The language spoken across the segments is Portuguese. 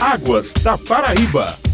Águas da Paraíba.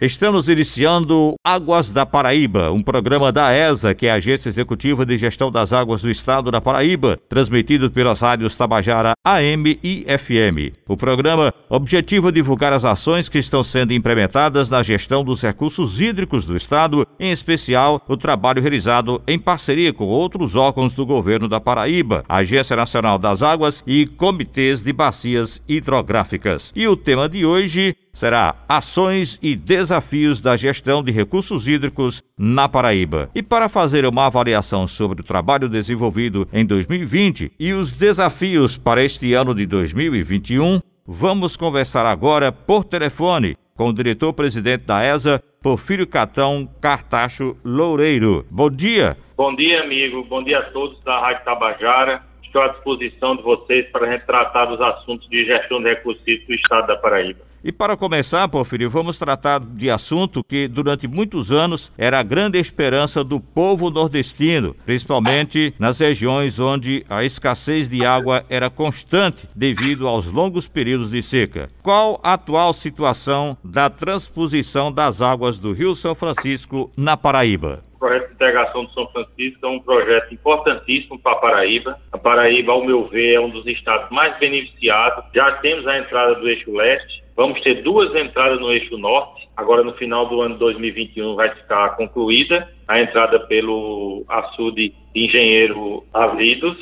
Estamos iniciando Águas da Paraíba, um programa da ESA, que é a Agência Executiva de Gestão das Águas do Estado da Paraíba, transmitido pelas rádios Tabajara AM e FM. O programa objetiva divulgar as ações que estão sendo implementadas na gestão dos recursos hídricos do Estado, em especial o trabalho realizado em parceria com outros órgãos do governo da Paraíba, Agência Nacional das Águas e comitês de bacias hidrográficas. E o tema de hoje será Ações e Desafios da Gestão de Recursos Hídricos na Paraíba. E para fazer uma avaliação sobre o trabalho desenvolvido em 2020 e os desafios para este ano de 2021, vamos conversar agora por telefone com o diretor-presidente da ESA, Porfírio Catão Cartacho Loureiro. Bom dia. Bom dia, amigo. Bom dia a todos da Rádio Tabajara. Estou à disposição de vocês para retratar dos assuntos de gestão de recursos do Estado da Paraíba. E para começar, Porfírio, vamos tratar de assunto que durante muitos anos era a grande esperança do povo nordestino, principalmente nas regiões onde a escassez de água era constante devido aos longos períodos de seca. Qual a atual situação da transposição das águas do Rio São Francisco na Paraíba? O projeto de integração do São Francisco é um projeto importantíssimo para a Paraíba. A Paraíba, ao meu ver, é um dos estados mais beneficiados. Já temos a entrada do eixo leste, Vamos ter duas entradas no eixo norte. Agora, no final do ano 2021, vai ficar concluída a entrada pelo açude de Engenheiro Avidos,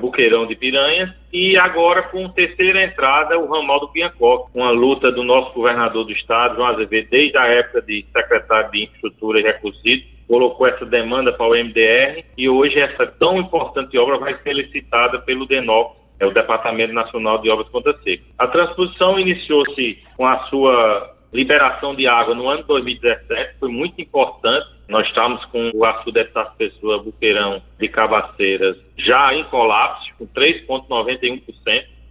Buqueirão de Piranhas, e agora com terceira entrada, o ramal do Piancó, uma luta do nosso governador do estado, João Azevedo, desde a época de secretário de Infraestrutura e Recursos colocou essa demanda para o MDR e hoje essa tão importante obra vai ser licitada pelo DENOC é o Departamento Nacional de Obras Contra Seca. A transposição iniciou-se com a sua liberação de água no ano 2017, foi muito importante. Nós estamos com o açude de Pessoa Buqueirão de Cabaceiras já em colapso, com 3,91%.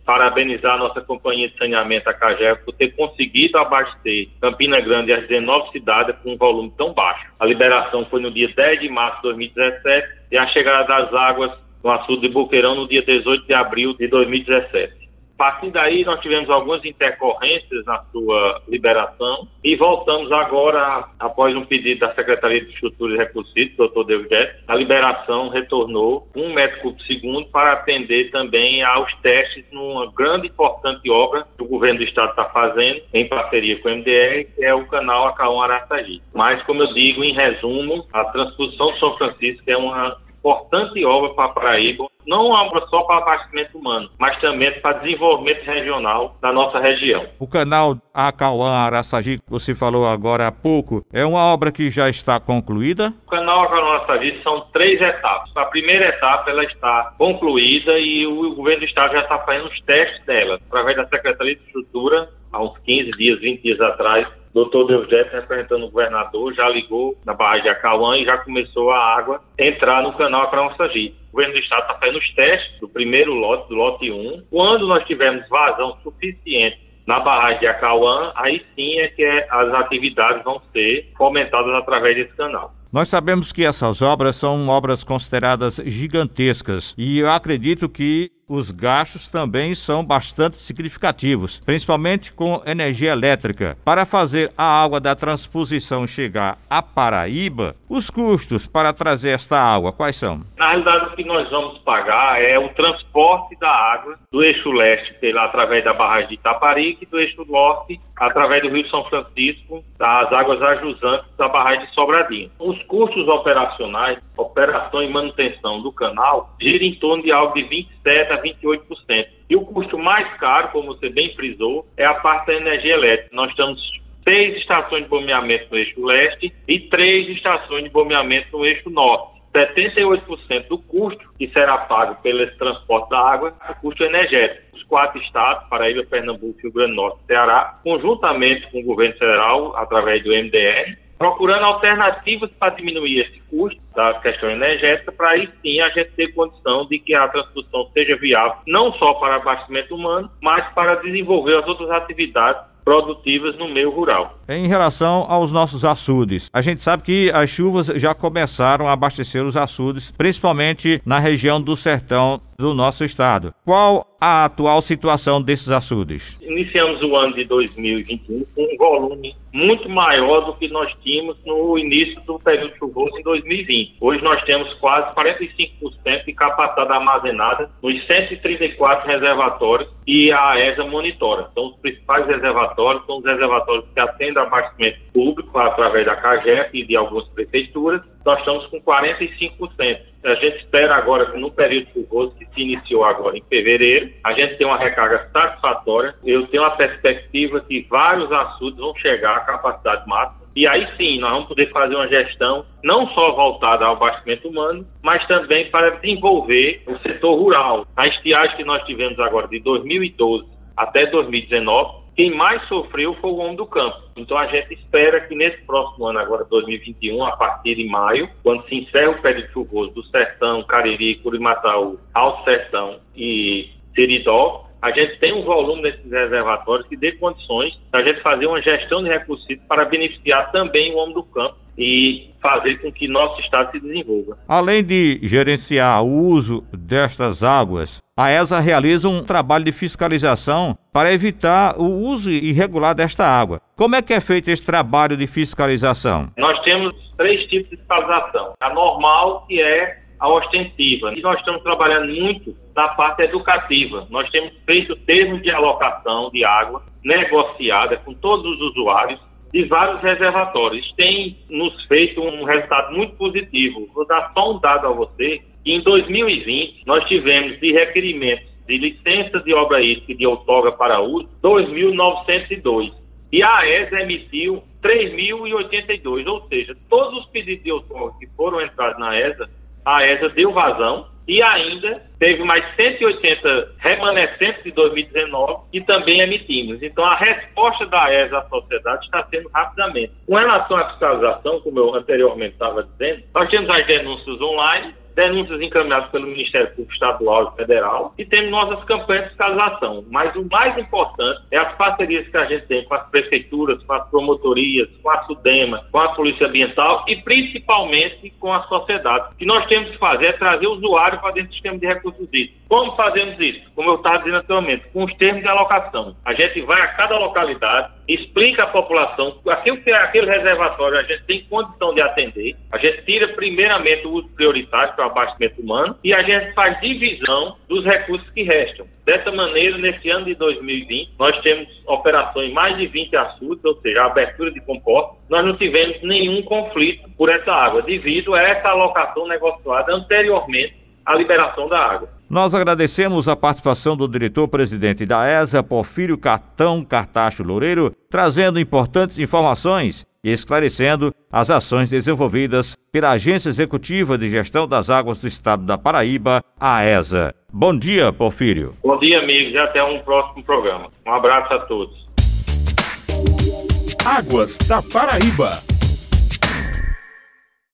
Parabenizar a nossa companhia de saneamento, a CAGER, por ter conseguido abastecer Campina Grande e as 19 cidades com um volume tão baixo. A liberação foi no dia 10 de março de 2017 e a chegada das águas no açude de Boqueirão no dia 18 de abril de 2017. A partir daí, nós tivemos algumas intercorrências na sua liberação e voltamos agora, após um pedido da Secretaria de Estrutura e Recursos doutor David a liberação retornou um metro cúbico segundo para atender também aos testes numa grande e importante obra que o governo do estado está fazendo, em parceria com o MDR, que é o canal Acauã Araçagi. Mas, como eu digo, em resumo, a transposição de São Francisco é uma importante obra para a Paraíba, não uma obra só para abastecimento humano, mas também para desenvolvimento regional da nossa região. O canal Acauã Araçagi, que você falou agora há pouco, é uma obra que já está concluída? O canal Acauã Araçagi são três etapas. A primeira etapa ela está concluída e o governo do estado já está fazendo os testes dela, através da Secretaria de Estrutura, há uns 15 dias, 20 dias atrás, doutor Deusdete, representando o governador, já ligou na barragem de Acauã e já começou a água entrar no canal Acauã-Sagi. O governo do estado está fazendo os testes do primeiro lote, do lote 1. Quando nós tivermos vazão suficiente na barragem de Acauã, aí sim é que as atividades vão ser fomentadas através desse canal. Nós sabemos que essas obras são obras consideradas gigantescas e eu acredito que os gastos também são bastante significativos, principalmente com energia elétrica. Para fazer a água da transposição chegar à Paraíba, os custos para trazer esta água quais são? Na realidade, o que nós vamos pagar é o transporte da água do eixo leste pela, através da barragem de Itaparica e do eixo norte através do Rio São Francisco, das águas ajusantes da barragem de Sobradinho. Os custos operacionais, operação e manutenção do canal, giram em torno de algo de 27 a 28%. E o custo mais caro, como você bem frisou, é a parte da energia elétrica. Nós temos seis estações de bombeamento no eixo leste e três estações de bombeamento no eixo norte. 78% do custo que será pago pelo transporte da água é o custo energético. Os quatro estados, Paraíba, Pernambuco, Rio Grande do Norte e Ceará, conjuntamente com o governo federal, através do MDR, procurando alternativas para diminuir esse custo, da questão energética, para aí sim a gente ter condição de que a transposição seja viável, não só para abastecimento humano, mas para desenvolver as outras atividades produtivas no meio rural. Em relação aos nossos açudes, a gente sabe que as chuvas já começaram a abastecer os açudes, principalmente na região do sertão do nosso estado. Qual a atual situação desses açudes? Iniciamos o ano de 2021 com um volume muito maior do que nós tínhamos no início do período chuvoso em 2020. Hoje nós temos quase 45% de capacidade armazenada nos 134 reservatórios e a ESA monitora. Então, os principais reservatórios são os reservatórios que atendem abastecimento público através da CAGEP e de algumas prefeituras. Nós estamos com 45%. A gente espera agora que no período chuvoso que se iniciou agora em fevereiro, a gente tem uma recarga satisfatória. Eu tenho a perspectiva que vários açudes vão chegar à capacidade máxima. E aí sim, nós vamos poder fazer uma gestão não só voltada ao abastecimento humano, mas também para desenvolver o setor rural. A estiagem que nós tivemos agora de 2012 até 2019 quem mais sofreu foi o homem do campo. Então a gente espera que nesse próximo ano, agora 2021, a partir de maio, quando se encerra o período chuvoso do Sertão, Cariri, Curimataú, Alto Sertão e Seridó, a gente tem um volume nesses reservatórios que dê condições da gente fazer uma gestão de recursos para beneficiar também o homem do campo e fazer com que nosso estado se desenvolva. Além de gerenciar o uso destas águas, a ESA realiza um trabalho de fiscalização para evitar o uso irregular desta água. Como é que é feito esse trabalho de fiscalização? Nós temos três tipos de fiscalização. A normal, que é a ostensiva. E nós estamos trabalhando muito na parte educativa. Nós temos feito termos de alocação de água negociada com todos os usuários de vários reservatórios. Tem nos feito um resultado muito positivo. Vou dar só um dado a você. Em 2020, nós tivemos de requerimentos de licença de obra hídrica de outorga para uso 2.902. E a ESA emitiu 3.082, ou seja, todos os pedidos de outorga que foram entrados na ESA, a ESA deu vazão e ainda teve mais 180 remanescentes de 2019 e também emitimos. Então, a resposta da ESA à sociedade está sendo rapidamente. Com relação à fiscalização, como eu anteriormente estava dizendo, nós temos as denúncias online, denúncias encaminhadas pelo Ministério Público Estadual e Federal e temos nossas campanhas de fiscalização. Mas o mais importante é as parcerias que a gente tem com as prefeituras, com as promotorias, com a SUDEMA, com a Polícia Ambiental e principalmente com a sociedade. O que nós temos que fazer é trazer o usuário para dentro do sistema de recursos hídricos. Como fazemos isso? Como eu estava dizendo anteriormente, com os termos de alocação. A gente vai a cada localidade, explica à população aquilo que é aquele reservatório a gente tem condição de atender. A gente tira primeiramente o uso prioritário para abastecimento humano e a gente faz divisão dos recursos que restam. Dessa maneira, nesse ano de 2020, nós temos operações em mais de 20 açudes, ou seja, abertura de compostos. Nós não tivemos nenhum conflito por essa água, devido a essa alocação negociada anteriormente à liberação da água. Nós agradecemos a participação do diretor-presidente da ESA, Porfírio Catão Cartacho Loureiro, trazendo importantes informações e esclarecendo as ações desenvolvidas pela Agência Executiva de Gestão das Águas do Estado da Paraíba, a ESA. Bom dia, Porfírio. Bom dia, amigos, e até um próximo programa. Um abraço a todos. Águas da Paraíba.